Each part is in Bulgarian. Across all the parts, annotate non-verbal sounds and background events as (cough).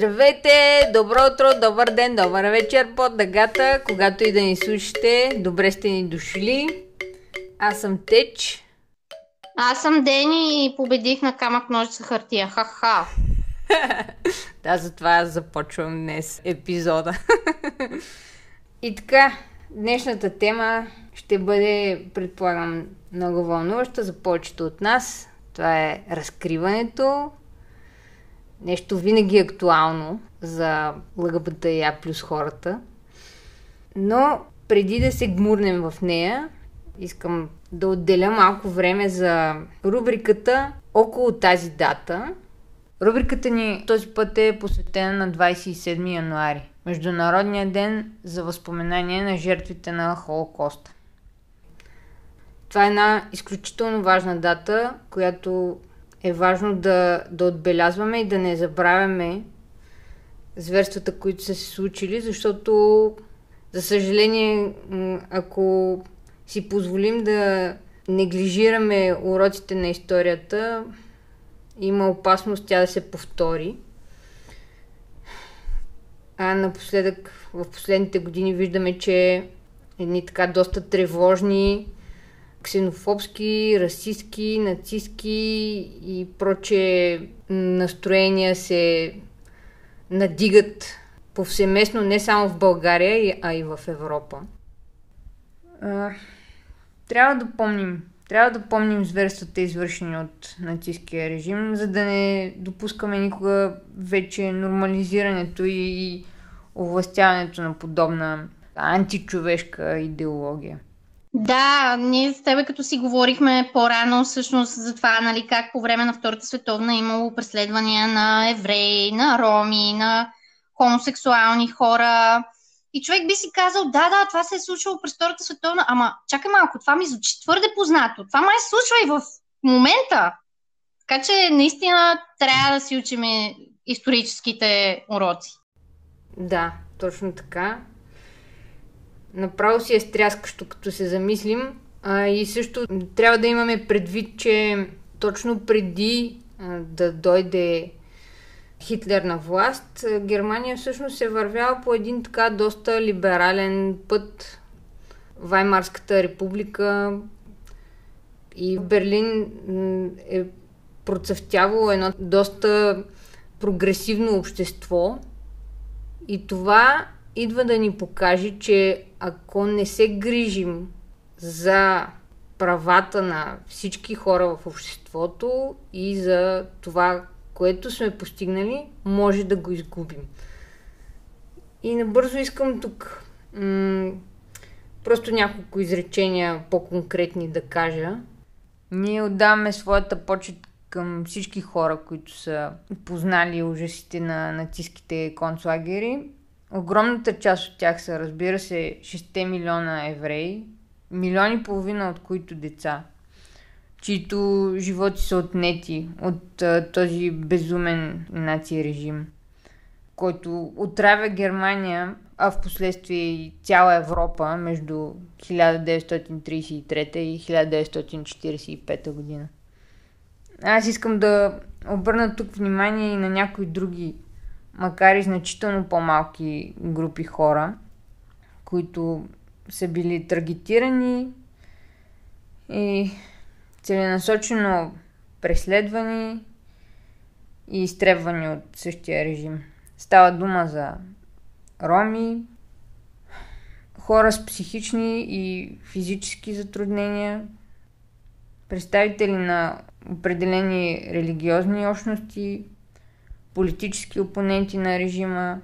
Здравейте! Добро утро, добър ден, добър вечер под дъгата, когато и да ни слушате. Добре сте ни дошли. Аз съм Теч. Аз съм Дени и победих на камък ножица хартия. Ха-ха. (laughs) да, затова аз започвам днес епизода. (laughs) и така, днешната тема ще бъде, предполагам, много вълнуваща за повечето от нас. Това е разкриването. Нещо винаги актуално за ЛГБТИА плюс хората. Но преди да се гмурнем в нея, искам да отделя малко време за рубриката около тази дата. Рубриката ни този път е посветена на 27 януари, Международния ден за възпоменание на жертвите на Холокоста. Това е една изключително важна дата, която е важно да, да отбелязваме и да не забравяме зверствата, които са се случили, защото, за съжаление, ако си позволим да неглижираме уроците на историята, има опасност тя да се повтори. А напоследък, в последните години виждаме, че едни така доста тревожни, ксенофобски, расистски, нацистски и проче настроения се надигат повсеместно не само в България, а и в Европа. Трябва да помним. Трябва да помним зверствата, извършени от нацистския режим, за да не допускаме никога вече нормализирането и овластяването на подобна античовешка идеология. Да, ние с тебе като си говорихме по-рано всъщност за това, нали, как по време на Втората световна е имало преследвания на евреи, на роми, на хомосексуални хора, и човек би си казал, да, да, това се е случвало през Втората световна, ама чакай малко, това ми звучи твърде познато. Това май се случва и в момента. Така че наистина трябва да си учим историческите уроци. Да, точно така. Направо си е стряскащо, като се замислим. А, и също трябва да имаме предвид, че точно преди а, да дойде Хитлер на власт, Германия всъщност е вървяла по един така доста либерален път. Ваймарската република и Берлин е процъфтявало едно доста прогресивно общество. И това идва да ни покаже, че ако не се грижим за правата на всички хора в обществото и за това което сме постигнали, може да го изгубим. И набързо искам тук м- просто няколко изречения по-конкретни да кажа. Ние отдаваме своята почет към всички хора, които са познали ужасите на нацистските концлагери. Огромната част от тях са, разбира се, 6 милиона евреи, милиони и половина от които деца – чието животи са отнети от а, този безумен наци режим, който отравя Германия, а в последствие и цяла Европа между 1933 и 1945 година. Аз искам да обърна тук внимание и на някои други, макар и значително по-малки групи хора, които са били таргетирани и целенасочено преследвани и изтребвани от същия режим. Става дума за роми, хора с психични и физически затруднения, представители на определени религиозни общности, политически опоненти на режима,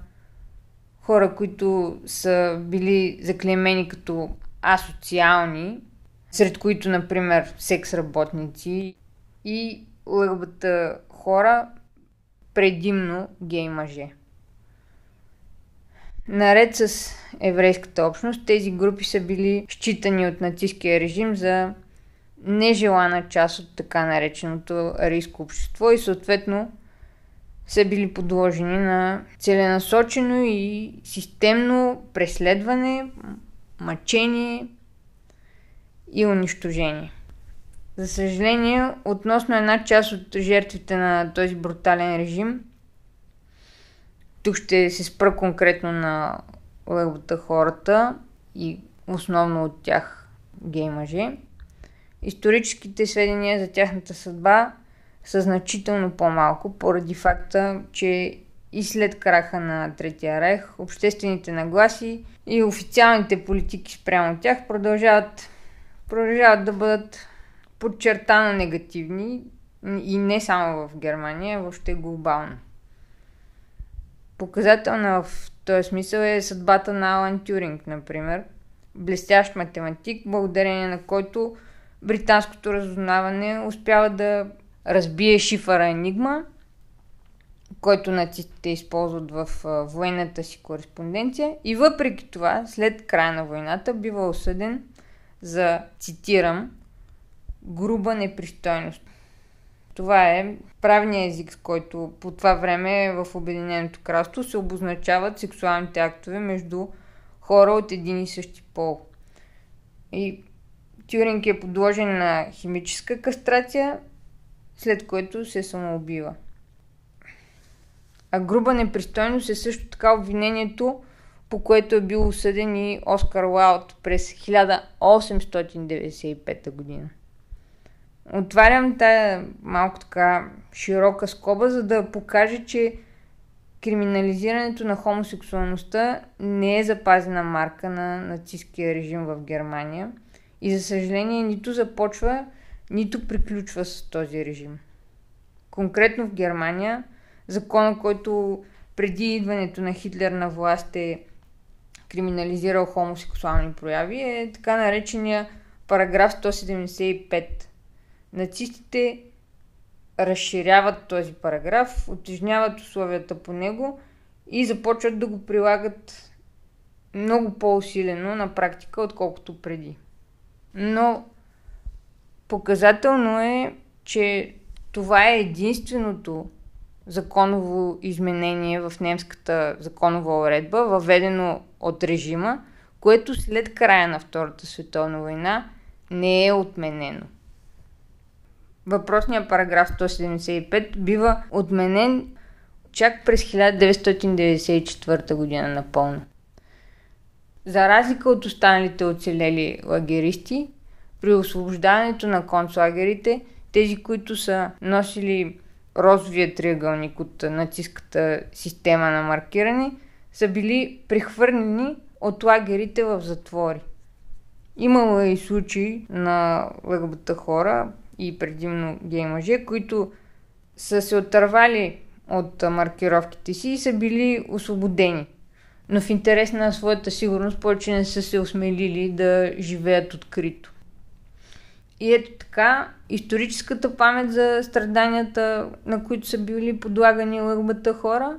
хора, които са били заклемени като асоциални сред които, например, секс работници и лъгбата хора, предимно гей мъже. Наред с еврейската общност, тези групи са били считани от нацистския режим за нежелана част от така нареченото арийско общество и съответно са били подложени на целенасочено и системно преследване, мъчение и унищожение. За съжаление, относно една част от жертвите на този брутален режим, тук ще се спра конкретно на лъгбата хората и основно от тях гей мъже. Историческите сведения за тяхната съдба са значително по-малко, поради факта, че и след краха на Третия рех, обществените нагласи и официалните политики спрямо тях продължават, продължават да бъдат подчертано негативни и не само в Германия, въобще глобално. Показателна в този смисъл е съдбата на Алан Тюринг, например. Блестящ математик, благодарение на който британското разузнаване успява да разбие шифъра Енигма, който нацистите използват в военната си кореспонденция и въпреки това, след края на войната, бива осъден за, цитирам, груба непристойност. Това е правният език, с който по това време в Обединеното кралство се обозначават сексуалните актове между хора от един и същи пол. И Тюринг е подложен на химическа кастрация, след което се самоубива. А груба непристойност е също така обвинението, по което е бил осъден и Оскар Уайлд през 1895 година. Отварям тая малко така широка скоба, за да покаже, че криминализирането на хомосексуалността не е запазена марка на нацистския режим в Германия и за съжаление нито започва, нито приключва с този режим. Конкретно в Германия, закона, който преди идването на Хитлер на власт е криминализирал хомосексуални прояви, е така наречения параграф 175 Нацистите разширяват този параграф, отежняват условията по него и започват да го прилагат много по-усилено на практика, отколкото преди. Но показателно е, че това е единственото законово изменение в немската законова уредба, въведено от режима, което след края на Втората световна война не е отменено въпросния параграф 175 бива отменен чак през 1994 година напълно. За разлика от останалите оцелели лагеристи, при освобождаването на концлагерите, тези, които са носили розовия триъгълник от нацистската система на маркиране, са били прехвърлени от лагерите в затвори. Имало е и случаи на ЛГБТ хора, и предимно гей мъже, които са се отървали от маркировките си и са били освободени. Но в интерес на своята сигурност повече не са се осмелили да живеят открито. И ето така, историческата памет за страданията, на които са били подлагани лъгбата хора,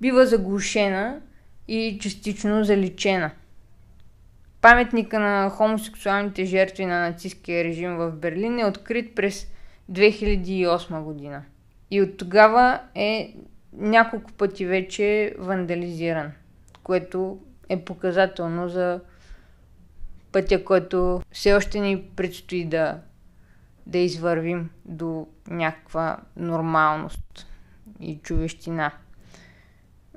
бива заглушена и частично заличена – Паметника на хомосексуалните жертви на нацистския режим в Берлин е открит през 2008 година. И от тогава е няколко пъти вече вандализиран, което е показателно за пътя, който все още ни предстои да, да извървим до някаква нормалност и човещина.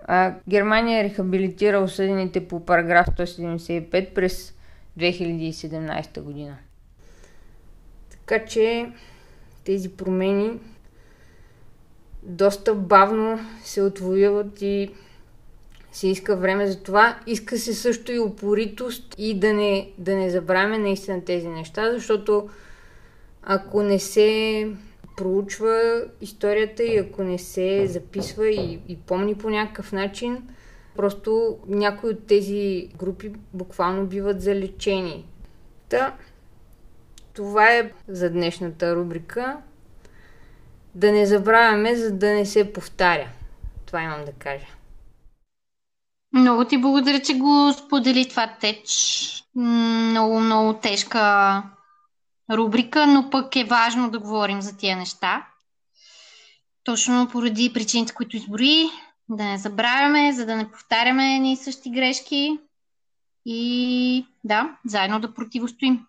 А, Германия рехабилитира осъдените по параграф 175 през 2017 година. Така че тези промени доста бавно се отвояват и се иска време за това. Иска се също и упоритост и да не, да не забравяме наистина тези неща, защото ако не се проучва историята и ако не се записва и, и помни по някакъв начин, просто някои от тези групи буквално биват залечени. Та, това е за днешната рубрика. Да не забравяме, за да не се повтаря. Това имам да кажа. Много ти благодаря, че го сподели това теч. Много, много тежка рубрика, но пък е важно да говорим за тия неща. Точно поради причините, които изброи, да не забравяме, за да не повтаряме ни същи грешки и да, заедно да противостоим.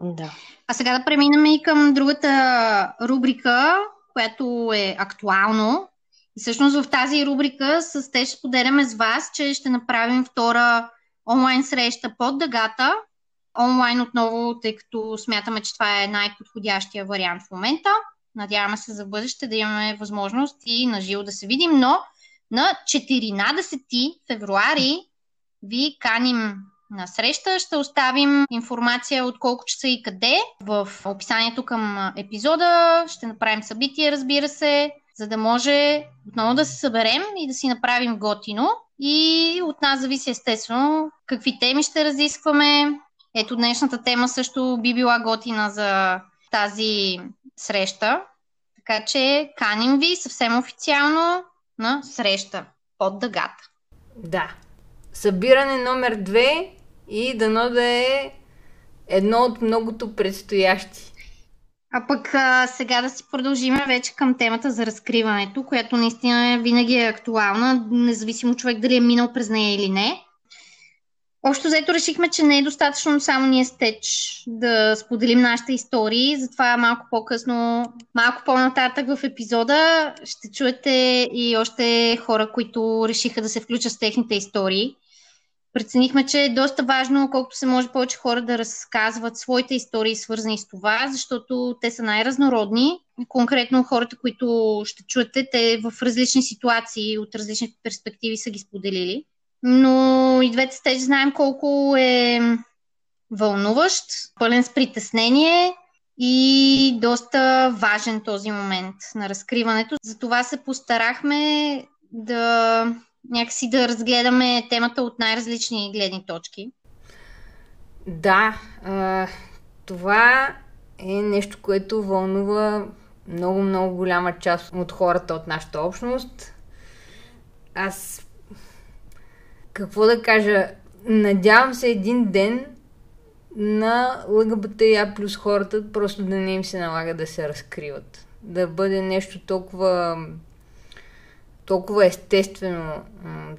Да. А сега да преминем и към другата рубрика, която е актуално И всъщност в тази рубрика с те ще споделяме с вас, че ще направим втора онлайн среща под дъгата. Онлайн отново, тъй като смятаме, че това е най-подходящия вариант в момента. Надяваме се за бъдеще да имаме възможност и на живо да се видим, но на 14 февруари ви каним на среща. Ще оставим информация от колко часа и къде в описанието към епизода. Ще направим събитие, разбира се, за да може отново да се съберем и да си направим готино. И от нас зависи естествено какви теми ще разискваме. Ето днешната тема също би била готина за тази среща. Така че каним ви съвсем официално на среща под дъгата. Да. Събиране номер две и дано да е едно от многото предстоящи. А пък а, сега да си продължим вече към темата за разкриването, която наистина е, винаги е актуална, независимо човек дали е минал през нея или не. Общо взето решихме, че не е достатъчно само ние с Теч да споделим нашите истории, затова малко по-късно, малко по-нататък в епизода ще чуете и още хора, които решиха да се включат с техните истории. Преценихме, че е доста важно колкото се може повече хора да разказват своите истории, свързани с това, защото те са най-разнородни. Конкретно хората, които ще чуете, те в различни ситуации, от различни перспективи са ги споделили но и двете стежи знаем колко е вълнуващ, пълен с притеснение и доста важен този момент на разкриването. Затова се постарахме да някакси да разгледаме темата от най-различни гледни точки. Да, а, това е нещо, което вълнува много-много голяма част от хората от нашата общност. Аз какво да кажа, надявам се един ден на ЛГБТИА плюс хората просто да не им се налага да се разкриват. Да бъде нещо толкова толкова естествено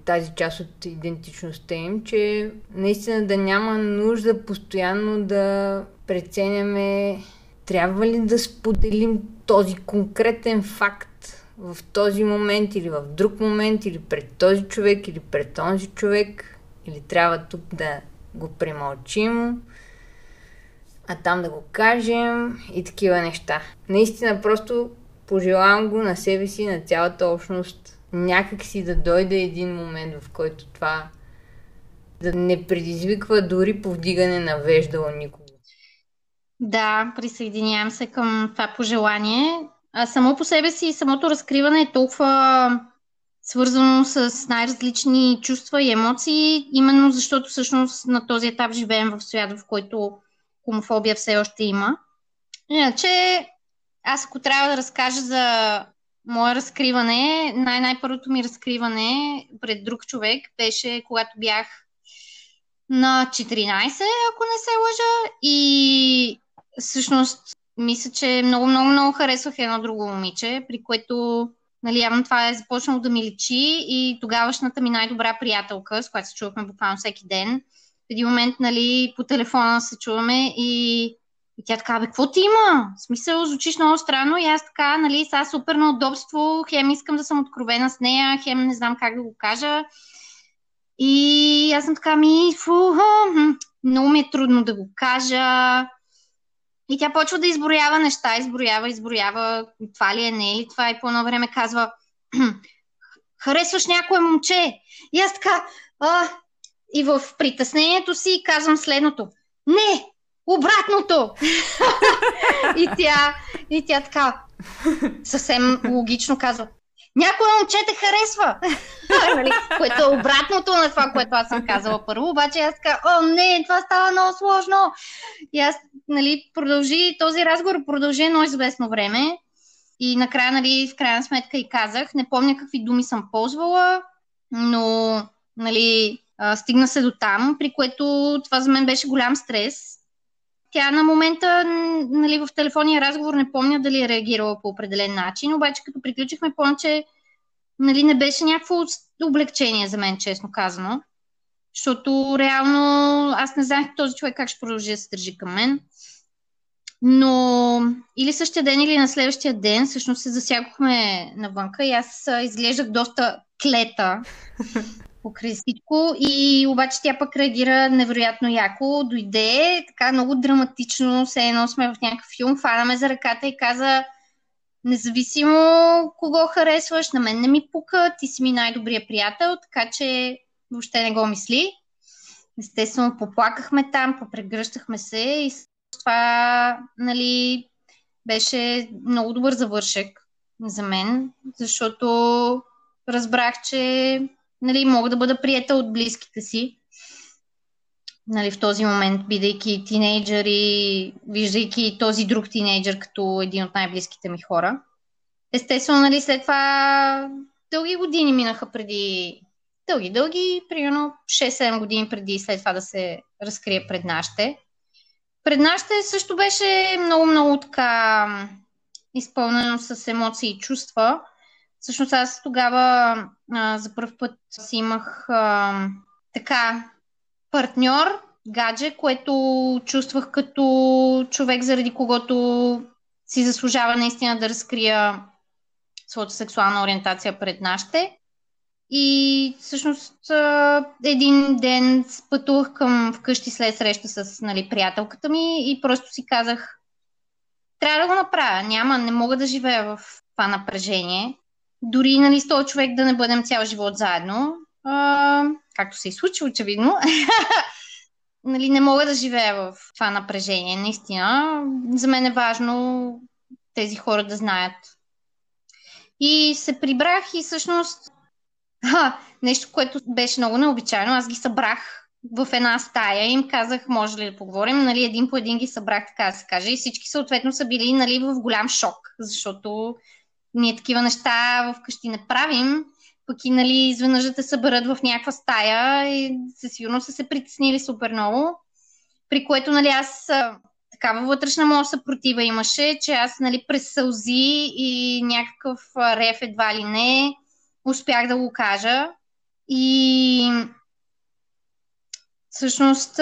тази част от идентичността им, че наистина да няма нужда постоянно да преценяме трябва ли да споделим този конкретен факт в този момент или в друг момент, или пред този човек, или пред този човек, или трябва тук да го премълчим, а там да го кажем и такива неща. Наистина просто пожелавам го на себе си, на цялата общност, някак си да дойде един момент, в който това да не предизвиква дори повдигане на веждала никого. Да, присъединявам се към това пожелание. А само по себе си самото разкриване е толкова свързано с най-различни чувства и емоции, именно защото всъщност на този етап живеем в свят, в който хомофобия все още има. Иначе, аз ако трябва да разкажа за мое разкриване, най-най-първото ми разкриване пред друг човек беше когато бях на 14, ако не се лъжа, и всъщност мисля, че много, много, много харесвах едно друго момиче, при което нали, явно това е започнало да ми личи и тогавашната ми най-добра приятелка, с която се чувахме буквално всеки ден, в един момент нали, по телефона се чуваме и, и тя така, бе, какво ти има? В смисъл, звучиш много странно и аз така, нали, сега супер на удобство, хем искам да съм откровена с нея, хем не знам как да го кажа. И аз съм така, ми, фу, много ми е трудно да го кажа и тя почва да изброява неща, изброява, изброява това ли е, не е ли това и по едно време казва харесваш някое момче. И аз така, а, и в притеснението си казвам следното. Не, обратното! и, тя, и тя така съвсем логично казва, някой момче те харесва. нали? Което е обратното на това, което аз съм казала първо. Обаче аз казах, о, не, това става много сложно. И аз, нали, продължи, този разговор продължи едно известно време. И накрая, нали, в крайна сметка и казах, не помня какви думи съм ползвала, но, нали, стигна се до там, при което това за мен беше голям стрес. Тя на момента, нали, в телефонния разговор не помня дали е реагирала по определен начин, обаче като приключихме, помня, че нали, не беше някакво облегчение за мен, честно казано. Защото реално аз не знаех този човек как ще продължи да се държи към мен. Но или същия ден, или на следващия ден, всъщност се засякохме навънка и аз изглеждах доста клета покрай всичко. И обаче тя пък реагира невероятно яко. Дойде така много драматично, все едно сме в някакъв филм, фанаме за ръката и каза независимо кого харесваш, на мен не ми пука, ти си ми най-добрия приятел, така че въобще не го мисли. Естествено, поплакахме там, попрегръщахме се и това, нали, беше много добър завършек за мен, защото разбрах, че нали, мога да бъда приятел от близките си. Нали, в този момент, бидейки тинейджър и виждайки този друг тинейджър като един от най-близките ми хора. Естествено, нали, след това дълги години минаха преди дълги, дълги, примерно 6-7 години преди след това да се разкрие пред нашите. Пред нашите също беше много-много така изпълнено с емоции и чувства. Всъщност аз тогава а, за първ път си имах а, така партньор, гадже, което чувствах като човек, заради когото си заслужава наистина да разкрия своята сексуална ориентация пред нашите. И всъщност един ден пътувах към вкъщи след среща с нали, приятелката ми и просто си казах, трябва да го направя. Няма, не мога да живея в това напрежение. Дори нали, с този човек да не бъдем цял живот заедно, а, както се и случи очевидно. (laughs) нали, не мога да живея в това напрежение, наистина. За мен е важно тези хора да знаят. И се прибрах и всъщност Ха, нещо, което беше много необичайно. Аз ги събрах в една стая и им казах, може ли да поговорим. Нали, един по един ги събрах, така да се каже. И всички съответно са били нали, в голям шок, защото ние такива неща вкъщи не правим. Пък и нали, изведнъж да те съберат в някаква стая и със сигурност са се притеснили супер много. При което нали, аз такава вътрешна моя съпротива имаше, че аз нали, през сълзи и някакъв рев едва ли не успях да го кажа. И всъщност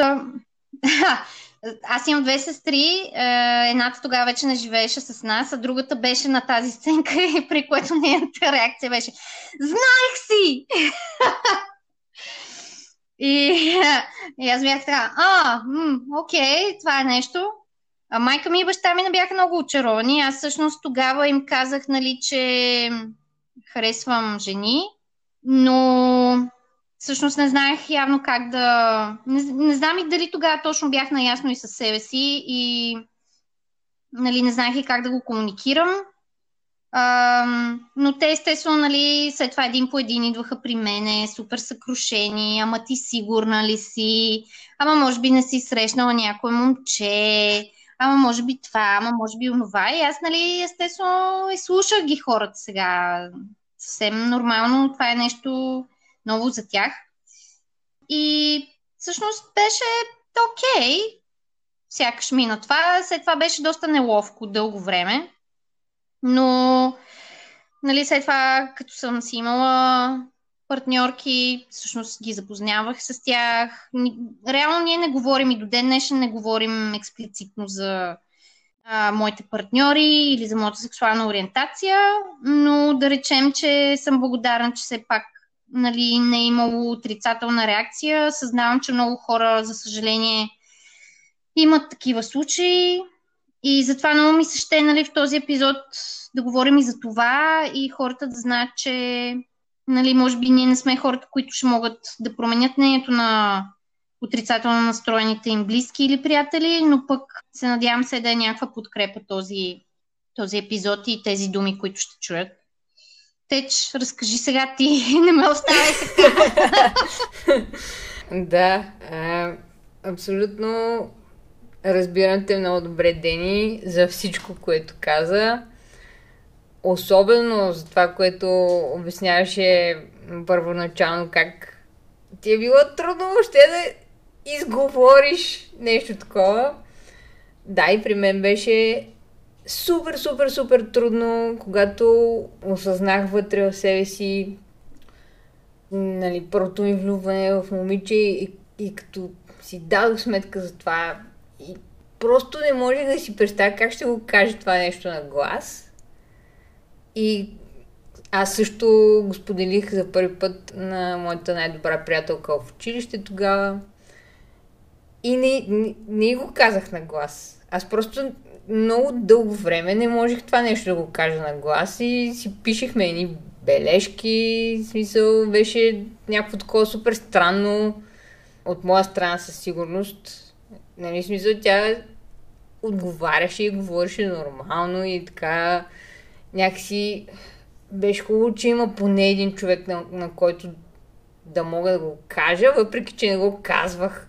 (laughs) аз имам две сестри. Едната тогава вече не живееше с нас, а другата беше на тази сценка, (laughs) при което нейната реакция беше Знаех си! (laughs) и, и аз бях така, а, м, окей, това е нещо. А майка ми и баща ми не бяха много очаровани. Аз всъщност тогава им казах, нали, че харесвам жени но всъщност не знаех явно как да... Не, не знам и дали тогава точно бях наясно и със себе си и нали, не знаех и как да го комуникирам. А, но те естествено, нали, след това един по един идваха при мене, супер съкрушени, ама ти сигурна ли си, ама може би не си срещнала някое момче, ама може би това, ама може би онова. И аз, нали, естествено, изслушах ги хората сега съвсем нормално. Това е нещо ново за тях. И всъщност беше окей. Okay. Сякаш мина това. След това беше доста неловко дълго време. Но, нали, след това, като съм си имала партньорки, всъщност ги запознавах с тях. Реално ние не говорим и до ден днешен не говорим експлицитно за а, моите партньори или за моята сексуална ориентация, но да речем, че съм благодарна, че все пак нали, не е имало отрицателна реакция. Съзнавам, че много хора, за съжаление, имат такива случаи и затова много ми се ще нали, в този епизод да говорим и за това и хората да знаят, че нали, може би ние не сме хората, които ще могат да променят мнението на отрицателно настроените им близки или приятели, но пък се надявам се да е някаква подкрепа този, този епизод и тези думи, които ще чуят. Теч, разкажи сега ти, (laughs) не ме оставяй така. (laughs) да, а, абсолютно разбирам те много добре, Дени, за всичко, което каза. Особено за това, което обясняваше първоначално, как ти е било трудно въобще да изговориш нещо такова. Да, и при мен беше супер, супер, супер трудно, когато осъзнах вътре в себе си нали, първото ми влюбване в момиче и, и като си дадох сметка за това и просто не можех да си представя как ще го кажа това нещо на глас. И аз също го споделих за първи път на моята най-добра приятелка в училище тогава. И не, не, не го казах на глас. Аз просто много дълго време не можех това нещо да го кажа на глас и си пишехме едни бележки. В смисъл беше някакво такова супер странно от моя страна със сигурност. Нали, смисъл тя отговаряше и говореше нормално и така някакси беше хубаво, че има поне един човек, на, на който да мога да го кажа, въпреки че не го казвах.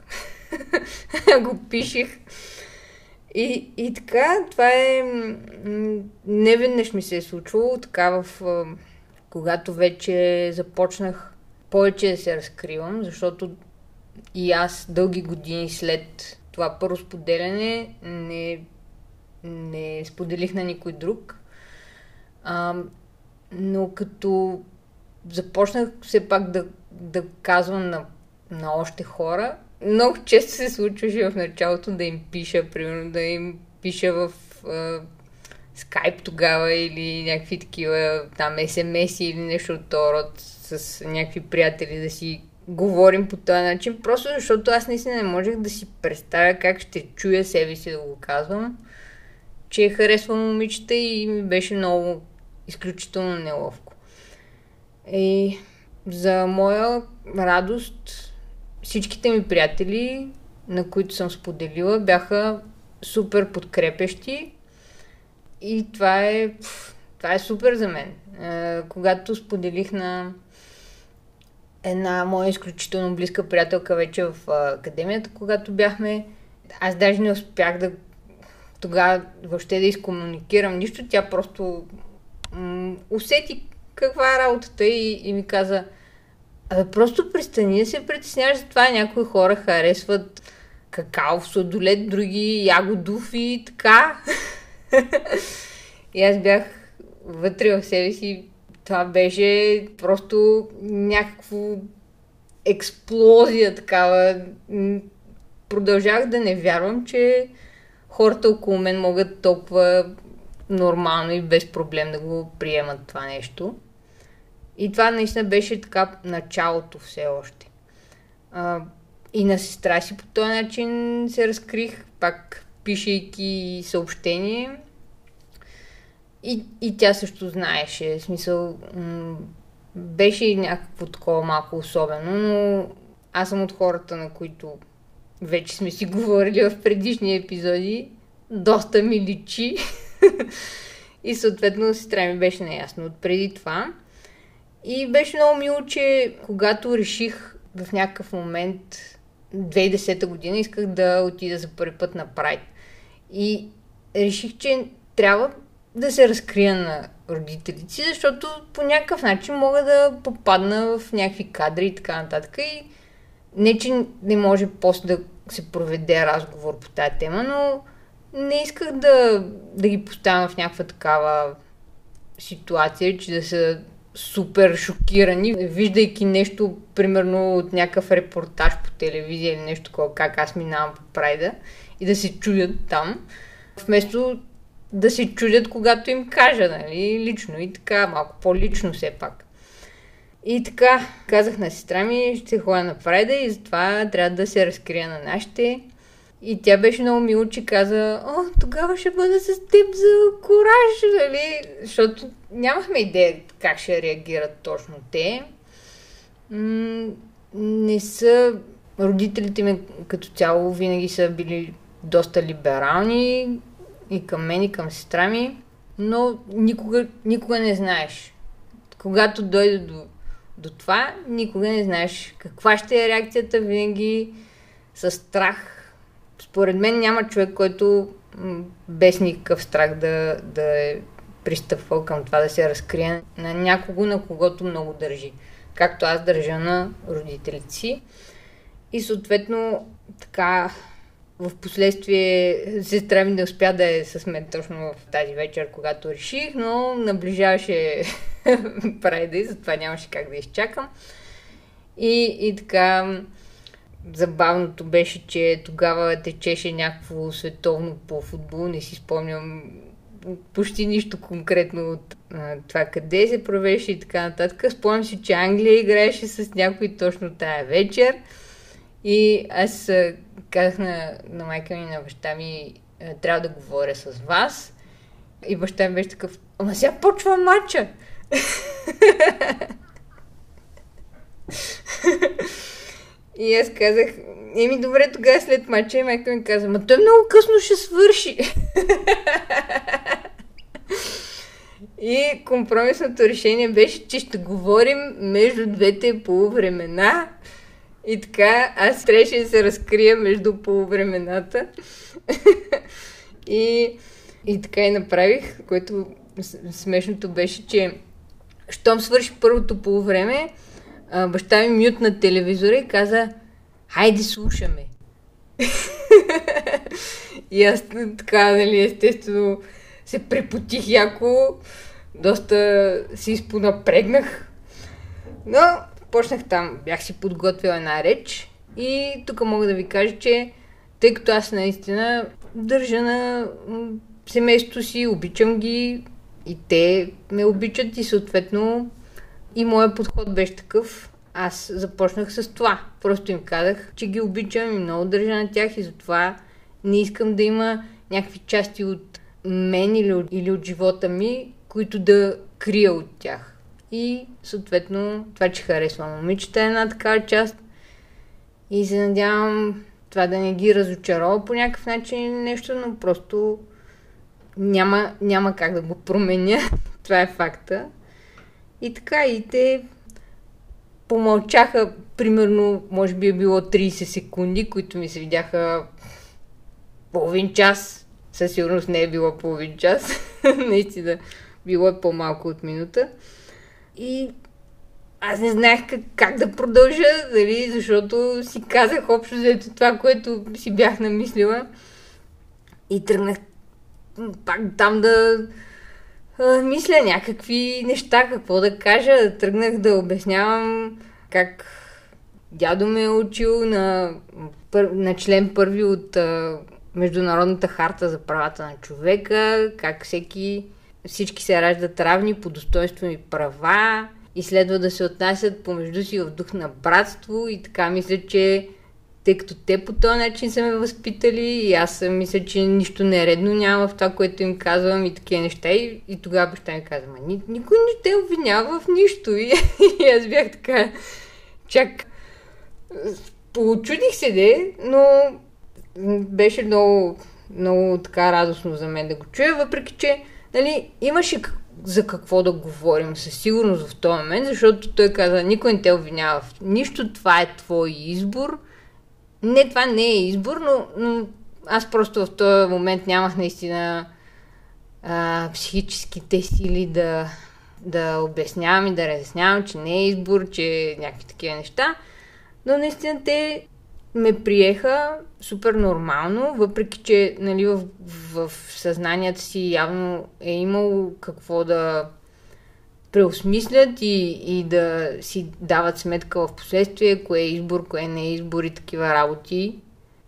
(laughs) го пишех. И, и така, това е... Не веднъж ми се е случвало, така в... Когато вече започнах повече да се разкривам, защото и аз дълги години след това първо споделяне не, не споделих на никой друг. А, но като започнах все пак да, да казвам на, на още хора, много често се случваше в началото да им пиша, примерно да им пиша в скайп тогава или някакви такива там смс или нещо от този род с някакви приятели да си говорим по този начин, просто защото аз наистина не можех да си представя как ще чуя себе си да го казвам, че харесвам момичета и ми беше много изключително неловко. И за моя радост всичките ми приятели, на които съм споделила, бяха супер подкрепещи и това е, това е супер за мен. Когато споделих на една моя изключително близка приятелка вече в академията, когато бяхме. Аз даже не успях да тогава въобще да изкомуникирам нищо. Тя просто м- усети каква е работата и, и ми каза, Абе, просто престани да се притесняваш за това. Някои хора харесват какао в сладолет, други ягодов и така. (laughs) и аз бях вътре в себе си това беше просто някакво експлозия такава. Продължах да не вярвам, че хората около мен могат толкова нормално и без проблем да го приемат това нещо. И това наистина беше така началото все още. А, и на сестра си по този начин се разкрих, пак пишейки съобщение и, и тя също знаеше. В смисъл, м- беше някакво такова малко особено, но аз съм от хората, на които вече сме си (laughs) говорили в предишни епизоди. Доста ми личи. (laughs) и съответно сестра ми беше неясно от преди това. И беше много мило, че когато реших в някакъв момент 2010 година исках да отида за първи път на Прайд. И реших, че трябва да се разкрия на родителите си, защото по някакъв начин мога да попадна в някакви кадри и така нататък. И не, че не може после да се проведе разговор по тази тема, но не исках да, да ги поставям в някаква такава ситуация, че да са супер шокирани, виждайки нещо, примерно от някакъв репортаж по телевизия или нещо такова, как аз минавам по прайда и да се чуят там. Вместо да се чудят, когато им кажа, нали, лично и така, малко по-лично все пак. И така, казах на сестра ми, ще ходя на Фрайда и затова трябва да се разкрия на нашите. И тя беше много мило, че каза, о, тогава ще бъда с теб за кораж, нали? Защото нямахме идея как ще реагират точно те. Не са... Родителите ми като цяло винаги са били доста либерални, и към мен, и към сестра ми, но никога, никога не знаеш. Когато дойде до, до това, никога не знаеш каква ще е реакцията, винаги с страх. Според мен няма човек, който без никакъв страх да, да е пристъпвал към това да се разкрие на някого, на когото много държи. Както аз държа на родителите си. И съответно така в последствие сестра ми не успя да е с мен точно в тази вечер, когато реших, но наближаваше (laughs) прайда и затова нямаше как да изчакам. И, и така, забавното беше, че тогава течеше някакво световно по футбол, не си спомням почти нищо конкретно от а, това къде се провеше и така нататък. Спомням си, че Англия играеше с някой точно тая вечер и аз а, казах на, на майка ми, на баща ми, трябва да говоря с вас. И баща ми беше такъв, ама сега почва матча. (laughs) И аз казах, еми добре, тогава след мача и майка ми каза, ма той много късно ще свърши. и компромисното решение беше, че ще говорим между двете полувремена. И така, аз трябваше да се разкрия между полувремената. и, и така и направих, което смешното беше, че щом свърши първото полувреме, баща ми мют телевизора и каза, хайде слушаме. (laughs) и аз така, нали, естествено, се препотих яко, доста си изпонапрегнах. Но почнах там, бях си подготвила една реч и тук мога да ви кажа, че тъй като аз наистина държа на семейството си, обичам ги и те ме обичат и съответно и моят подход беше такъв. Аз започнах с това. Просто им казах, че ги обичам и много държа на тях и затова не искам да има някакви части от мен или от, или от живота ми, които да крия от тях. И съответно това, че харесвам момичета е една такава част. И се надявам това да не ги разочарова по някакъв начин нещо, но просто няма, няма как да го променя. (laughs) това е факта. И така, и те помълчаха, примерно, може би е било 30 секунди, които ми се видяха половин час. Със сигурност не е било половин час. (laughs) Наистина, било е по-малко от минута. И аз не знаех как, как да продължа, дали, защото си казах общо за това, което си бях намислила. И тръгнах пак там да мисля някакви неща, какво да кажа. Тръгнах да обяснявам как дядо ме е учил на, на член първи от Международната харта за правата на човека, как всеки, всички се раждат равни по достоинство и права и следва да се отнасят помежду си в дух на братство и така мисля, че тъй като те по този начин са ме възпитали и аз мисля, че нищо нередно няма в това, което им казвам и такива неща. И, и тогава баща ми каза, ма никой не те обвинява в нищо. (laughs) И, и аз бях така, чак, получудих се, де, но беше много, много така радостно за мен да го чуя, въпреки че нали, имаше за какво да говорим със сигурност в този момент, защото той каза, никой не те обвинява в нищо, това е твой избор – не, това не е избор, но, но аз просто в този момент нямах наистина а, психическите сили да, да обяснявам и да разяснявам, че не е избор, че някакви такива неща. Но наистина те ме приеха супер нормално, въпреки че нали, в, в съзнанието си явно е имало какво да преосмислят и, и да си дават сметка в последствие, кое е избор, кое не е избор и такива работи.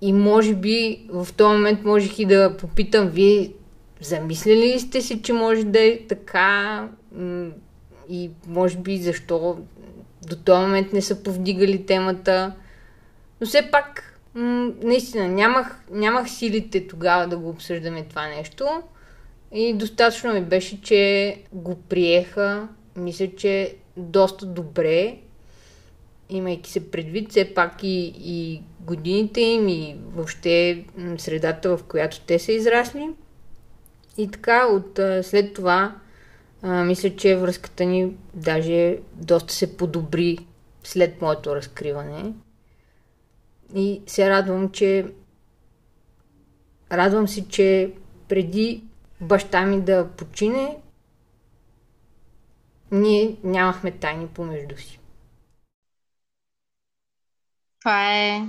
И може би в този момент можех и да попитам, вие замислили ли сте си, че може да е така и може би защо до този момент не са повдигали темата. Но все пак, наистина, нямах, нямах силите тогава да го обсъждаме това нещо. И достатъчно ми беше, че го приеха мисля, че доста добре, имайки се предвид все пак и, и годините им и въобще средата, в която те са израсли. И така, от след това, а, мисля, че връзката ни даже доста се подобри след моето разкриване. И се радвам, че радвам се, че преди баща ми да почине, ние нямахме тайни помежду си. Това е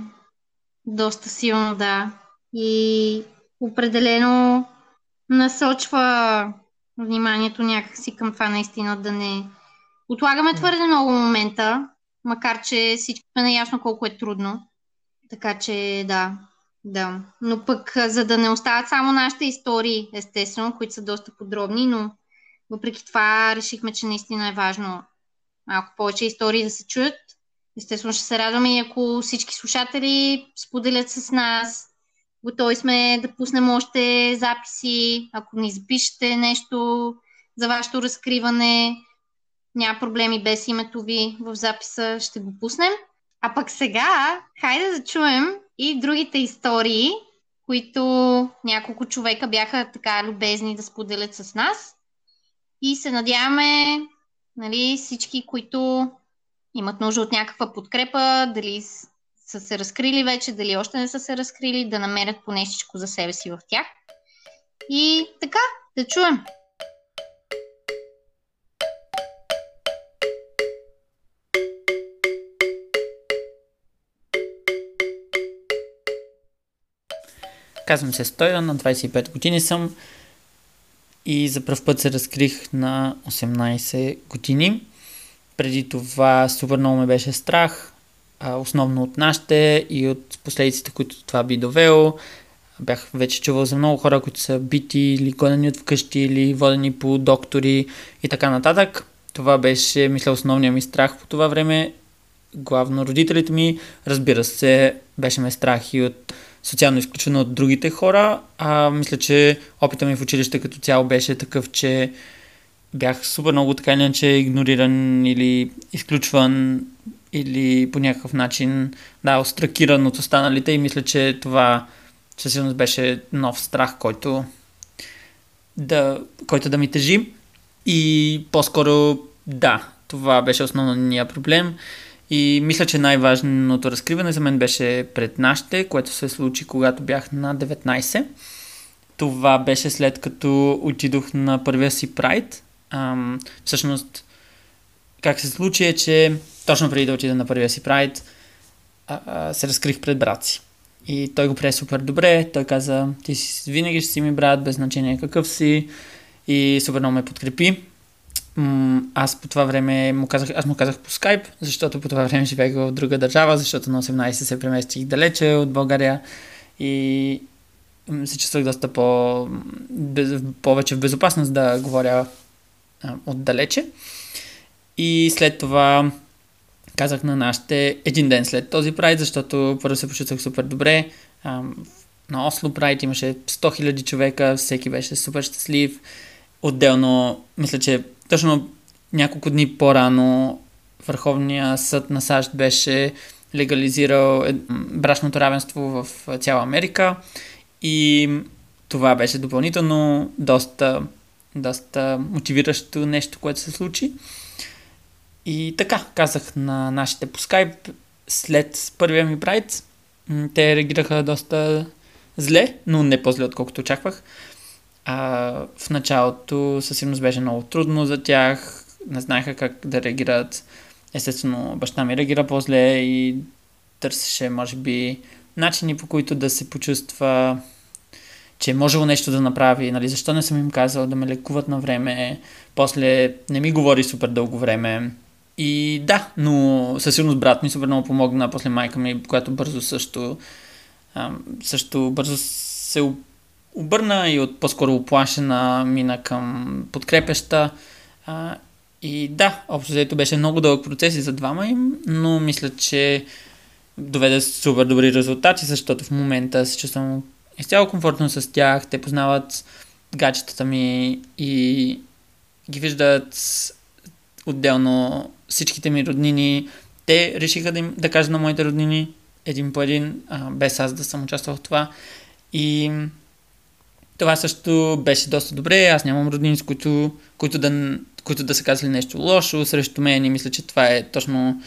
доста силно, да. И определено насочва вниманието някакси към това наистина да не отлагаме твърде много момента, макар че всички сме наясно колко е трудно. Така че да, да. Но пък, за да не остават само нашите истории, естествено, които са доста подробни, но въпреки това решихме, че наистина е важно малко повече истории да се чуят. Естествено ще се радваме и ако всички слушатели споделят с нас. Готови сме да пуснем още записи, ако ни запишете нещо за вашето разкриване. Няма проблеми без името ви в записа, ще го пуснем. А пък сега, хайде да чуем и другите истории, които няколко човека бяха така любезни да споделят с нас. И се надяваме нали, всички, които имат нужда от някаква подкрепа, дали са се разкрили вече, дали още не са се разкрили, да намерят по нещичко за себе си в тях. И така, да чуем. Казвам се Стойла, на 25 години съм и за първ път се разкрих на 18 години. Преди това супер много ме беше страх, основно от нашите и от последиците, които това би довело. Бях вече чувал за много хора, които са бити или гонени от вкъщи или водени по доктори и така нататък. Това беше, мисля, основният ми страх по това време. Главно родителите ми, разбира се, беше ме страх и от социално изключена от другите хора. А, мисля, че опита ми в училище като цяло беше такъв, че бях супер много така иначе игнориран или изключван или по някакъв начин да, остракиран от останалите и мисля, че това със сигурност беше нов страх, който да, който да ми тежи и по-скоро да, това беше основният проблем. И мисля, че най-важното разкриване за мен беше пред нашите, което се случи когато бях на 19. Това беше след като отидох на първия си прайд. Ам, всъщност, как се случи е, че точно преди да отида на първия си прайд, се разкрих пред брат си. И той го прие супер добре. Той каза, ти си, винаги ще си ми брат, без значение какъв си. И супер много ме подкрепи аз по това време му казах, аз му казах по скайп, защото по това време живеех в друга държава, защото на 18 се преместих далече от България и се чувствах доста по, без, повече в безопасност да говоря отдалече. И след това казах на нашите един ден след този прайд, защото първо се почувствах супер добре. На Осло прайд имаше 100 000 човека, всеки беше супер щастлив. Отделно, мисля, че точно няколко дни по-рано Върховния съд на САЩ беше легализирал брачното равенство в цяла Америка и това беше допълнително доста, доста мотивиращо нещо, което се случи. И така, казах на нашите по скайп, след първия ми прайд, те реагираха доста зле, но не по-зле, отколкото очаквах. А, в началото със сигурност беше много трудно за тях, не знаеха как да реагират. Естествено, баща ми реагира по-зле и търсеше, може би, начини по които да се почувства, че е можело нещо да направи, нали, защо не съм им казал да ме лекуват на време, после не ми говори супер дълго време. И да, но със сигурност брат ми супер много помогна, после майка ми, която бързо също, също бързо се обърна и от по-скоро оплашена мина към подкрепеща. А, и да, общо взето беше много дълъг процес и за двама им, но мисля, че доведе супер добри резултати, защото в момента се чувствам изцяло комфортно с тях. Те познават гаджетата ми и ги виждат отделно всичките ми роднини. Те решиха да, им, да кажат на моите роднини един по един, а, без аз да съм участвал в това. И това също беше доста добре. Аз нямам роднини, с които, които, да, които да са казали нещо лошо срещу мен и мисля, че това е точно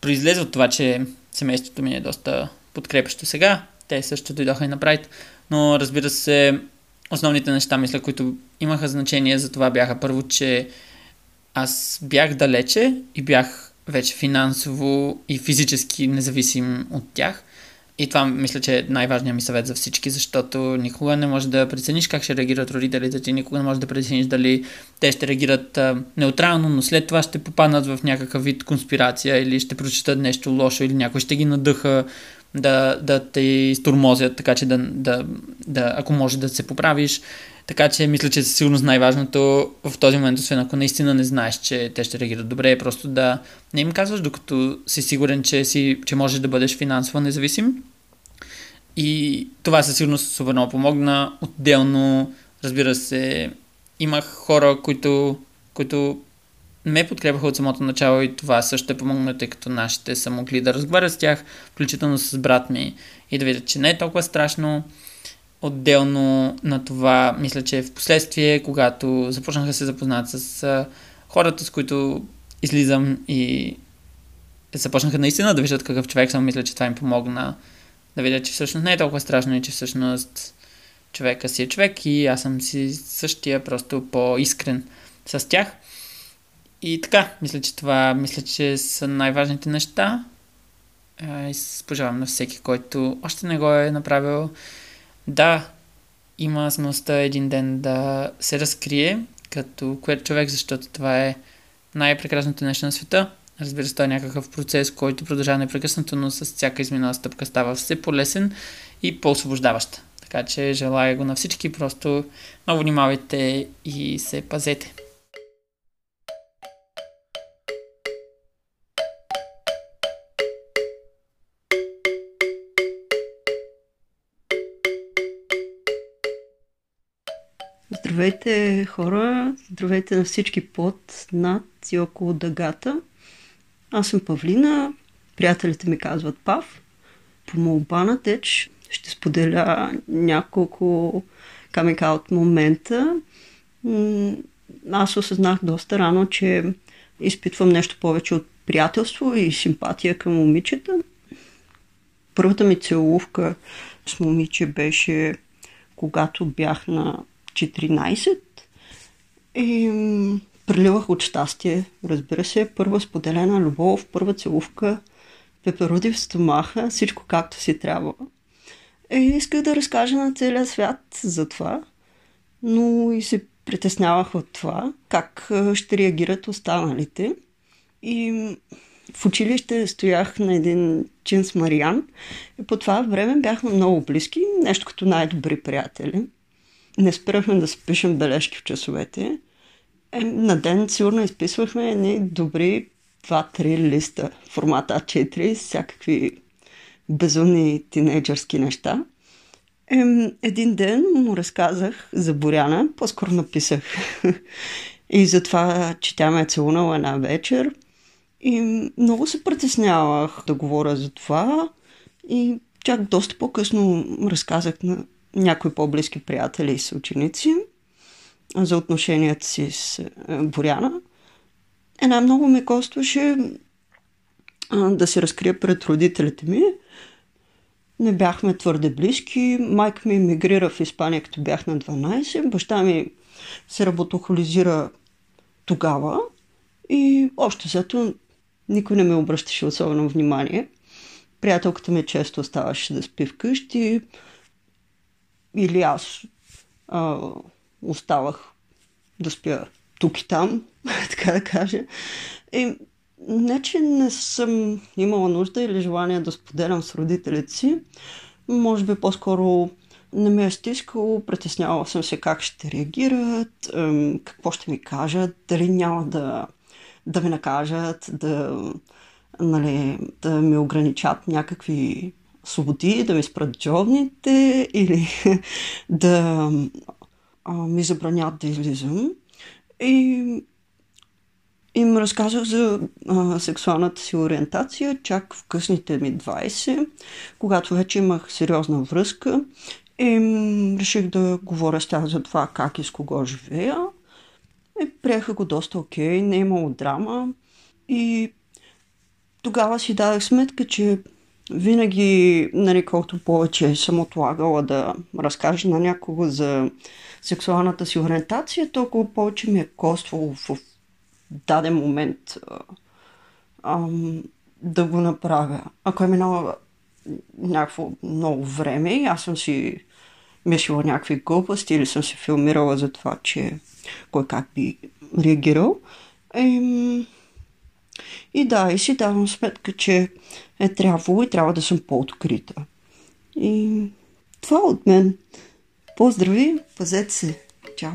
произлезе от това, че семейството ми е доста подкрепящо сега. Те също дойдоха и направят. Но разбира се, основните неща, мисля, които имаха значение за това бяха първо, че аз бях далече и бях вече финансово и физически независим от тях. И това мисля, че е най-важният ми съвет за всички, защото никога не можеш да прецениш как ще реагират родителите ти, никога не можеш да прецениш дали те ще реагират а, неутрално, но след това ще попаднат в някакъв вид конспирация или ще прочитат нещо лошо или някой ще ги надъха да, да те изтормозят, така че да, да, да, ако може да се поправиш. Така че мисля, че със сигурност най-важното в този момент, освен ако наистина не знаеш, че те ще реагират добре, е просто да не им казваш, докато си сигурен, че, си, че можеш да бъдеш финансово независим. И това със сигурност супер помогна. Отделно, разбира се, имах хора, които, които ме подкрепяха от самото начало и това също е помогна, тъй като нашите са могли да разговарят с тях, включително с брат ми и да видят, че не е толкова страшно. Отделно на това, мисля, че в последствие, когато започнаха да се запознат с хората, с които излизам и започнаха наистина да виждат какъв човек съм, мисля, че това им помогна да видят, че всъщност не е толкова страшно и че всъщност човека си е човек и аз съм си същия, просто по-искрен с тях. И така, мисля, че това мисля, че са най-важните неща. И пожелавам на всеки, който още не го е направил. Да, има възможността един ден да се разкрие като човек, защото това е най-прекрасното нещо на света. Разбира се, това е някакъв процес, който продължава непрекъснато, но с всяка изминала стъпка става все по-лесен и по-освобождаващ. Така че желая го на всички, просто много внимавайте и се пазете. Здравейте хора, здравейте на всички под, над и около дъгата. Аз съм Павлина, приятелите ми казват Пав. По молба на Теч ще споделя няколко камика от момента. Аз осъзнах доста рано, че изпитвам нещо повече от приятелство и симпатия към момичета. Първата ми целувка с момиче беше когато бях на 14 и преливах от щастие. Разбира се, първа споделена любов, първа целувка, пеперуди в стомаха, всичко както си трябва. И исках да разкажа на целия свят за това, но и се притеснявах от това, как ще реагират останалите. И в училище стоях на един чин с Мариан и по това време бяхме много близки, нещо като най-добри приятели не спирахме да спишем бележки в часовете. Е, на ден сигурно изписвахме едни добри 2-3 листа, формата А4, всякакви безумни тинейджърски неща. Е, един ден му разказах за Боряна, по-скоро написах. (laughs) и затова, че тя ме е целунала една вечер. И много се притеснявах да говоря за това. И чак доста по-късно разказах на някои по-близки приятели и съученици за отношенията си с е, Боряна. Една много ме костваше да се разкрия пред родителите ми. Не бяхме твърде близки. Майка ми мигрира в Испания, като бях на 12. Баща ми се работохолизира тогава и още зато никой не ме обръщаше особено внимание. Приятелката ми често оставаше да спи вкъщи или аз а, оставах да спя тук и там, (laughs) така да кажа. И не, че не съм имала нужда или желание да споделям с родителите си, може би по-скоро не ме е стискало, притеснявала съм се как ще реагират, какво ще ми кажат, дали няма да, да ме накажат, да, нали, да ми ограничат някакви свободи, да ми спрат джобните или (laughs) да а, ми забранят да излизам. И им разказах за а, сексуалната си ориентация чак в късните ми 20, когато вече имах сериозна връзка и реших да говоря с тях за това как и с кого живея. И приеха го доста окей, не е имало драма. И тогава си дадах сметка, че винаги, нали, колкото повече съм отлагала да разкажа на някого за сексуалната си ориентация, толкова повече ми е коствало в даден момент а, а, да го направя. Ако е минало някакво много време и аз съм си мислила някакви глупости или съм се филмирала за това, че кой как би реагирал. Ем... И да, и си давам сметка, че е трябвало и трябва да съм по-открита. И това от мен. Поздрави, пазете се. Чао!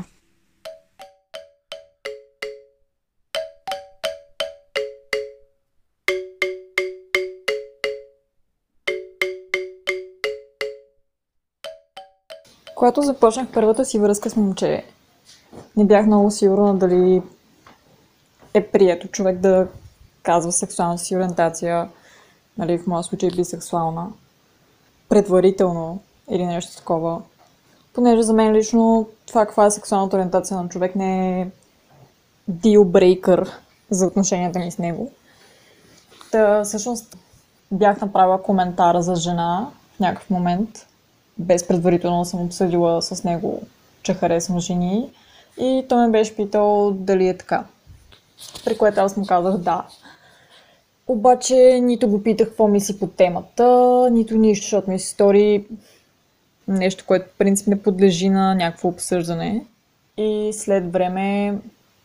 Когато започнах първата си връзка с момче, не бях много сигурна дали е прието човек да казва сексуалната си ориентация, нали, в моя случай бисексуална, предварително или нещо такова. Понеже за мен лично това каква е сексуалната ориентация на човек не е дилбрейкър за отношенията ми с него. Та, всъщност бях направила коментара за жена в някакъв момент, без предварително съм обсъдила с него, че харесвам жени. И той ме беше питал дали е така. При което аз му казах да. Обаче нито го питах какво мисли по темата, нито нищо, защото ми се стори нещо, което в принцип не подлежи на някакво обсъждане. И след време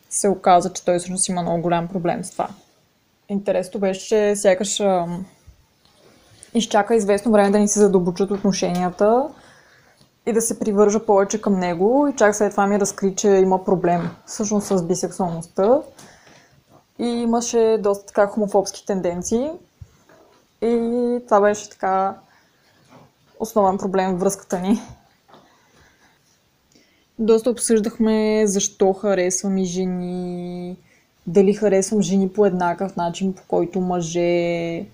се оказа, че той всъщност има много голям проблем с това. Интересното беше, че сякаш изчака известно време да ни се задълбочат отношенията и да се привържа повече към него и чак след това ми разкри, че има проблем всъщност с бисексуалността и имаше доста така хомофобски тенденции и това беше така основен проблем в връзката ни. Доста обсъждахме защо харесвам и жени, дали харесвам жени по еднакъв начин, по който мъже,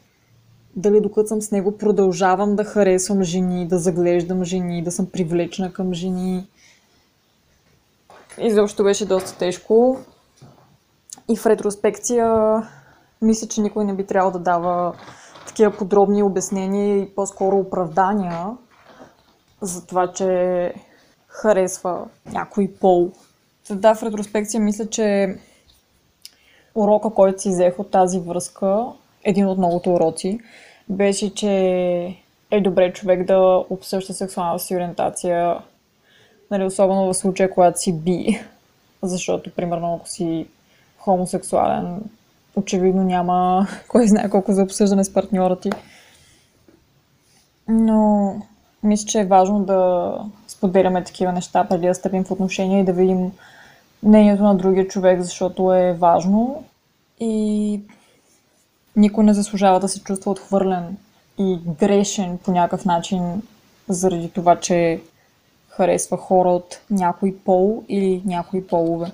дали докато съм с него продължавам да харесвам жени, да заглеждам жени, да съм привлечена към жени. Изобщо беше доста тежко. И в ретроспекция мисля, че никой не би трябвало да дава такива подробни обяснения и по-скоро оправдания за това, че харесва някой пол. Да, в ретроспекция мисля, че урока, който си взех от тази връзка, един от многото уроци, беше, че е добре човек да обсъжда сексуалната си ориентация, нали, особено в случая, когато си би. Защото, примерно, ако си хомосексуален, очевидно няма (laughs) кой знае колко за обсъждане с партньора ти. Но мисля, че е важно да споделяме такива неща преди да стъпим в отношения и да видим мнението на другия човек, защото е важно. И никой не заслужава да се чувства отхвърлен и грешен по някакъв начин заради това, че харесва хора от някой пол или някои полове.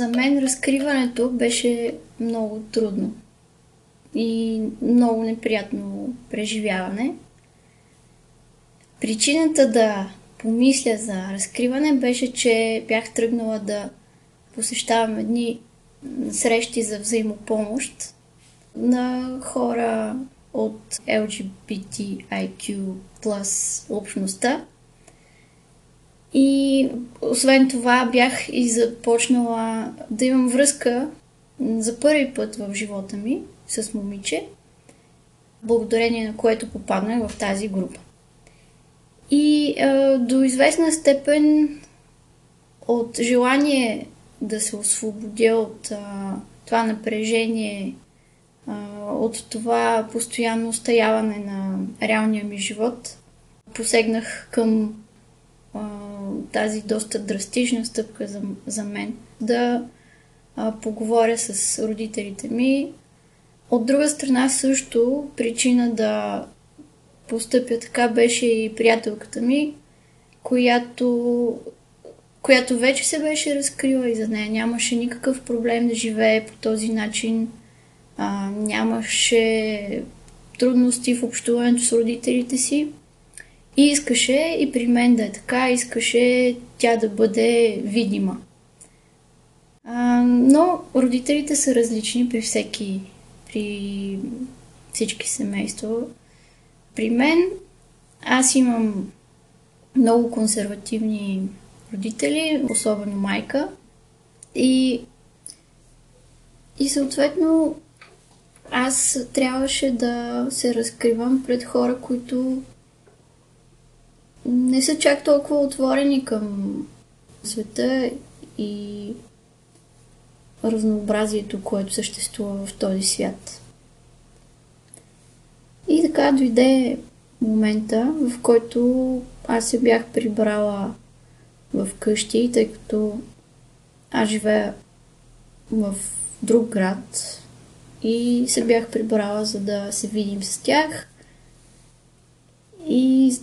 За мен разкриването беше много трудно и много неприятно преживяване. Причината да помисля за разкриване беше, че бях тръгнала да посещавам едни срещи за взаимопомощ на хора от LGBTIQ плюс общността. И освен това бях и започнала да имам връзка за първи път в живота ми с момиче, благодарение на което попаднах в тази група. И а, до известна степен от желание да се освободя от а, това напрежение, а, от това постоянно устояване на реалния ми живот, посегнах към тази доста драстична стъпка за, за мен да а, поговоря с родителите ми. От друга страна също причина да постъпя така беше и приятелката ми, която, която вече се беше разкрила и за нея нямаше никакъв проблем да живее по този начин. А, нямаше трудности в общуването с родителите си. И искаше и при мен да е така, искаше тя да бъде видима. А, но родителите са различни при всеки, при всички семейства. При мен аз имам много консервативни родители, особено майка. И, и съответно аз трябваше да се разкривам пред хора, които не са чак толкова отворени към света и разнообразието, което съществува в този свят. И така дойде момента, в който аз се бях прибрала в къщи, тъй като аз живея в друг град и се бях прибрала, за да се видим с тях. И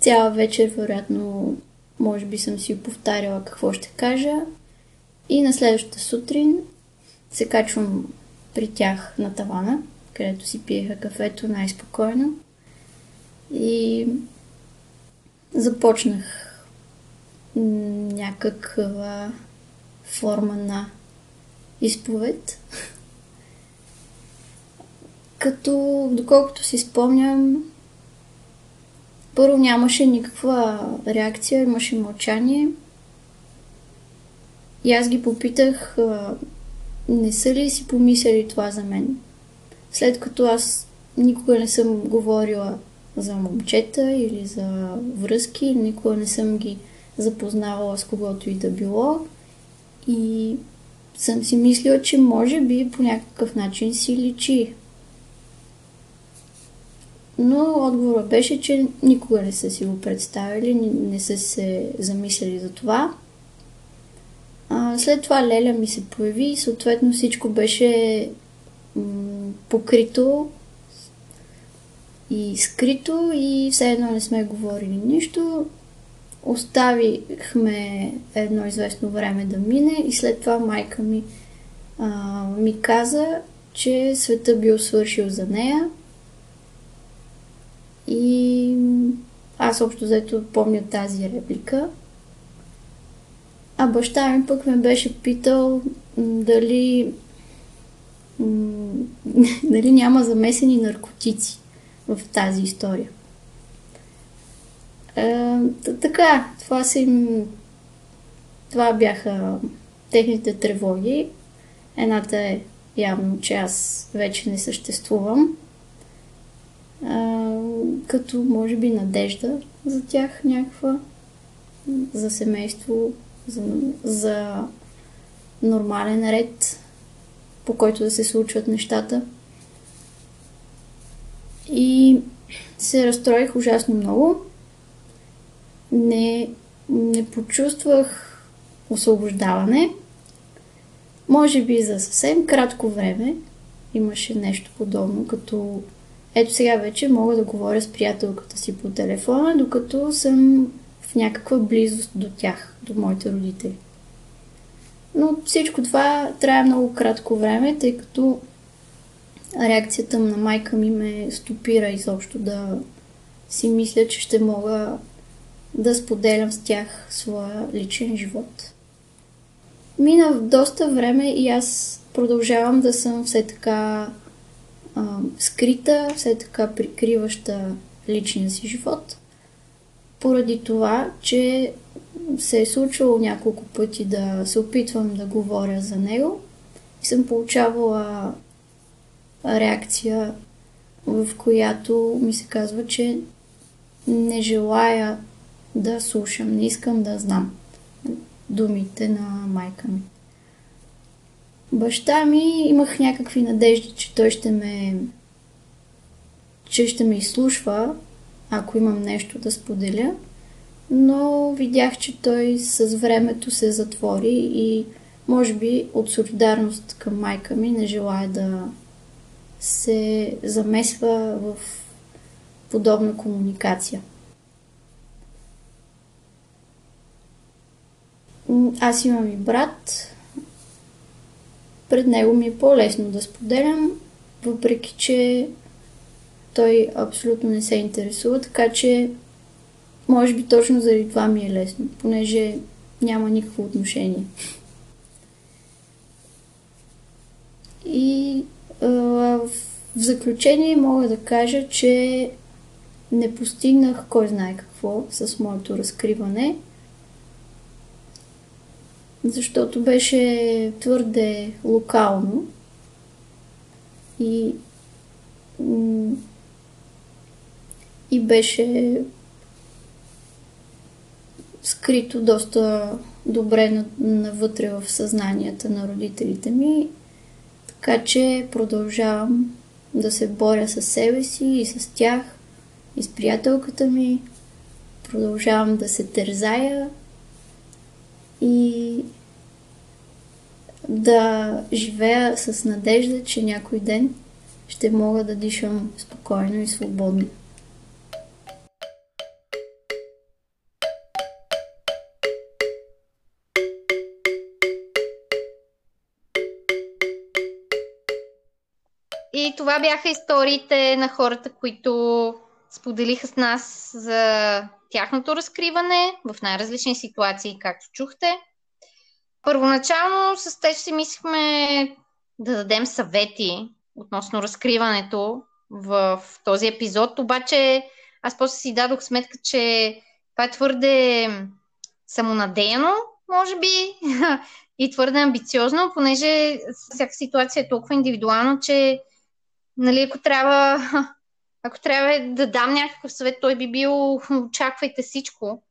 цяла вечер, вероятно, може би съм си повтаряла какво ще кажа. И на следващата сутрин се качвам при тях на тавана, където си пиеха кафето най-спокойно. И започнах някаква форма на изповед. Като, доколкото си спомням, първо нямаше никаква реакция, имаше мълчание. И аз ги попитах, не са ли си помислили това за мен? След като аз никога не съм говорила за момчета или за връзки, никога не съм ги запознавала с когото и да било. И съм си мислила, че може би по някакъв начин си личи. Но отговорът беше, че никога не са си го представили, не са се замислили за това. А, след това Леля ми се появи и съответно всичко беше м- покрито и скрито и все едно не сме говорили нищо. Оставихме едно известно време да мине и след това майка ми а, ми каза, че света бил свършил за нея. И аз общо взето помня тази реплика. А баща ми пък ме беше питал дали, (laughs) дали няма замесени наркотици в тази история. Е, така, това са им... Това бяха техните тревоги. Едната е явно, че аз вече не съществувам. А, като, може би, надежда за тях някаква, за семейство, за, за нормален ред, по който да се случват нещата. И се разстроих ужасно много не, не почувствах освобождаване. Може би за съвсем кратко време имаше нещо подобно, като ето сега вече мога да говоря с приятелката си по телефона, докато съм в някаква близост до тях, до моите родители. Но всичко това трае много кратко време, тъй като реакцията на майка ми ме стопира изобщо да си мисля, че ще мога да споделям с тях своя личен живот. Мина доста време и аз продължавам да съм все така а, скрита, все така прикриваща личния си живот, поради това, че се е случвало няколко пъти да се опитвам да говоря за него и съм получавала реакция, в която ми се казва, че не желая да слушам, не искам да знам думите на майка ми. Баща ми имах някакви надежди, че той ще ме че ще ме изслушва, ако имам нещо да споделя, но видях, че той с времето се затвори и може би от солидарност към майка ми не желая да се замесва в подобна комуникация. Аз имам и брат. Пред него ми е по-лесно да споделям, въпреки че той абсолютно не се интересува, така че може би точно заради това ми е лесно, понеже няма никакво отношение. И а, в заключение мога да кажа, че не постигнах кой знае какво с моето разкриване – защото беше твърде локално и и беше скрито доста добре навътре в съзнанията на родителите ми. Така че продължавам да се боря с себе си и с тях, и с приятелката ми. Продължавам да се тързая и да живея с надежда, че някой ден ще мога да дишам спокойно и свободно. И това бяха историите на хората, които споделиха с нас за тяхното разкриване в най-различни ситуации, както чухте. Първоначално с теж си мислихме да дадем съвети относно разкриването в този епизод, обаче аз после си дадох сметка, че това е твърде самонадеяно, може би, (laughs) и твърде амбициозно, понеже всяка ситуация е толкова индивидуална, че нали, ако трябва, (laughs) ако трябва да дам някакъв съвет, той би бил очаквайте всичко,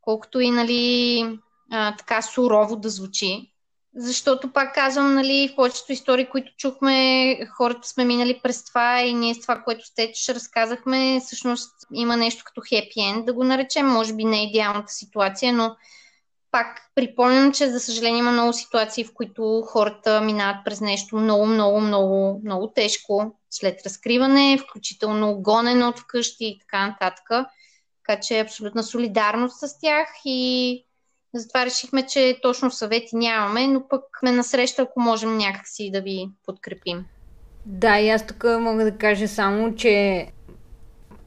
колкото и нали, а, така сурово да звучи. Защото, пак казвам, нали, в повечето истории, които чухме, хората сме минали през това и ние с това, което сте ще разказахме, всъщност има нещо като хепи енд, да го наречем. Може би не е идеалната ситуация, но пак припомням, че за съжаление има много ситуации, в които хората минават през нещо много, много, много, много тежко след разкриване, включително гонене от вкъщи и така нататък. Така че е абсолютна солидарност с тях и затова решихме, че точно съвети нямаме, но пък ме насреща, ако можем някакси да ви подкрепим. Да, и аз тук мога да кажа само, че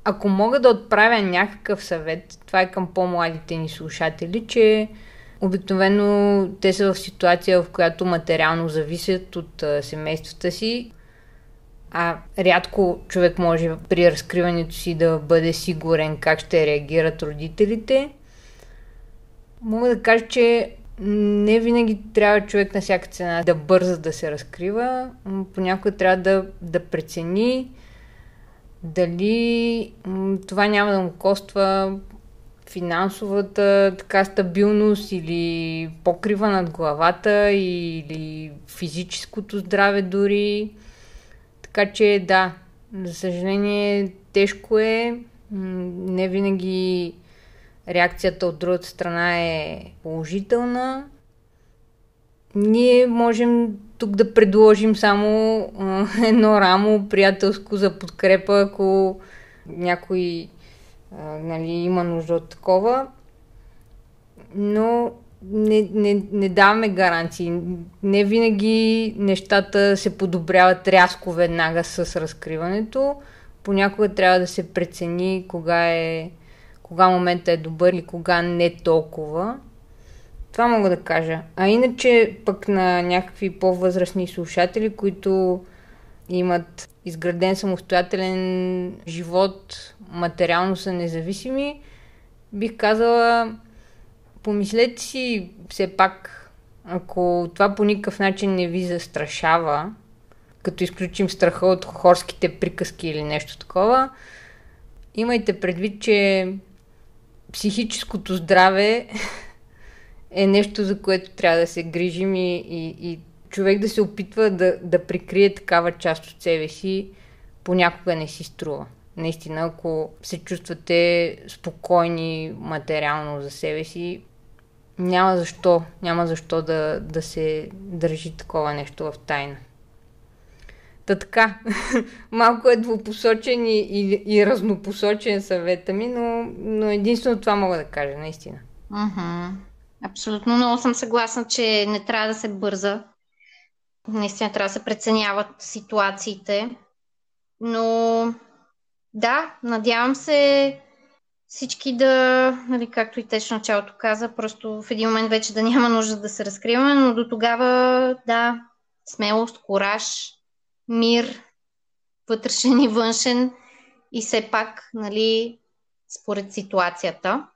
ако мога да отправя някакъв съвет, това е към по-младите ни слушатели, че обикновено те са в ситуация, в която материално зависят от семействата си, а рядко човек може при разкриването си да бъде сигурен как ще реагират родителите. Мога да кажа, че не винаги трябва човек на всяка цена да бърза да се разкрива. Понякога трябва да, да прецени дали това няма да му коства финансовата така стабилност или покрива над главата или физическото здраве дори. Така че да, за съжаление тежко е. Не винаги реакцията от другата страна е положителна. Ние можем тук да предложим само (laughs) едно рамо приятелско за подкрепа, ако някой нали, има нужда от такова. Но не, не, не даваме гаранции. Не винаги нещата се подобряват рязко веднага с разкриването. Понякога трябва да се прецени кога е кога момента е добър и кога не толкова. Това мога да кажа. А иначе пък на някакви по-възрастни слушатели, които имат изграден самостоятелен живот, материално са независими, бих казала, помислете си все пак, ако това по никакъв начин не ви застрашава, като изключим страха от хорските приказки или нещо такова, имайте предвид, че психическото здраве е нещо, за което трябва да се грижим и, и, и човек да се опитва да, да прикрие такава част от себе си, понякога не си струва. Наистина, ако се чувствате спокойни материално за себе си, няма защо, няма защо да, да се държи такова нещо в тайна. Та така, (laughs) малко е двупосочен и, и, и разнопосочен съвета ми, но, но единствено това мога да кажа, наистина. Uh-huh. Абсолютно много съм съгласна, че не трябва да се бърза. Наистина трябва да се преценяват ситуациите. Но да, надявам се всички да, нали, както и те в началото каза, просто в един момент вече да няма нужда да се разкриваме, но до тогава да, смелост, кораж, мир, вътрешен и външен и все пак, нали, според ситуацията.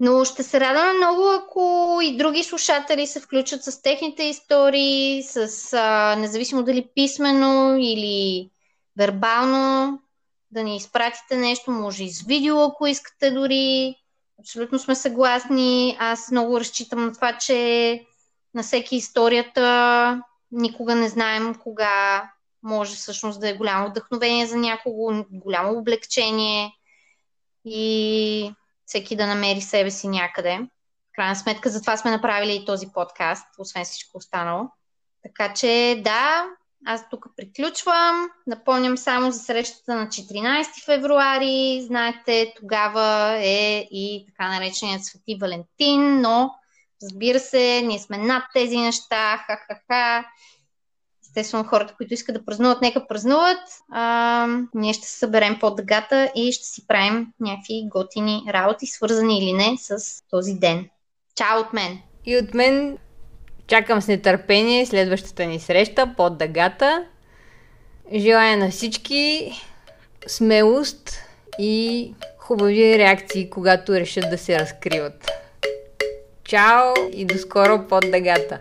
Но ще се радваме много, ако и други слушатели се включат с техните истории, с, а, независимо дали писмено или вербално, да ни изпратите нещо, може и с видео, ако искате дори. Абсолютно сме съгласни. Аз много разчитам на това, че на всеки историята никога не знаем кога може всъщност да е голямо вдъхновение за някого, голямо облегчение и всеки да намери себе си някъде. В крайна сметка, затова сме направили и този подкаст, освен всичко останало. Така че да, аз тук приключвам. Напомням само за срещата на 14 февруари. Знаете, тогава е и така нареченият Свети Валентин, но разбира се, ние сме над тези неща. Ха-ха-ха. Естествено, хората, които искат да празнуват, нека празнуват. А, ние ще се съберем под дъгата и ще си правим някакви готини работи, свързани или не с този ден. Чао от мен! И от мен чакам с нетърпение следващата ни среща под дъгата. Желая на всички смелост и хубави реакции, когато решат да се разкриват. Чао и до скоро под дъгата!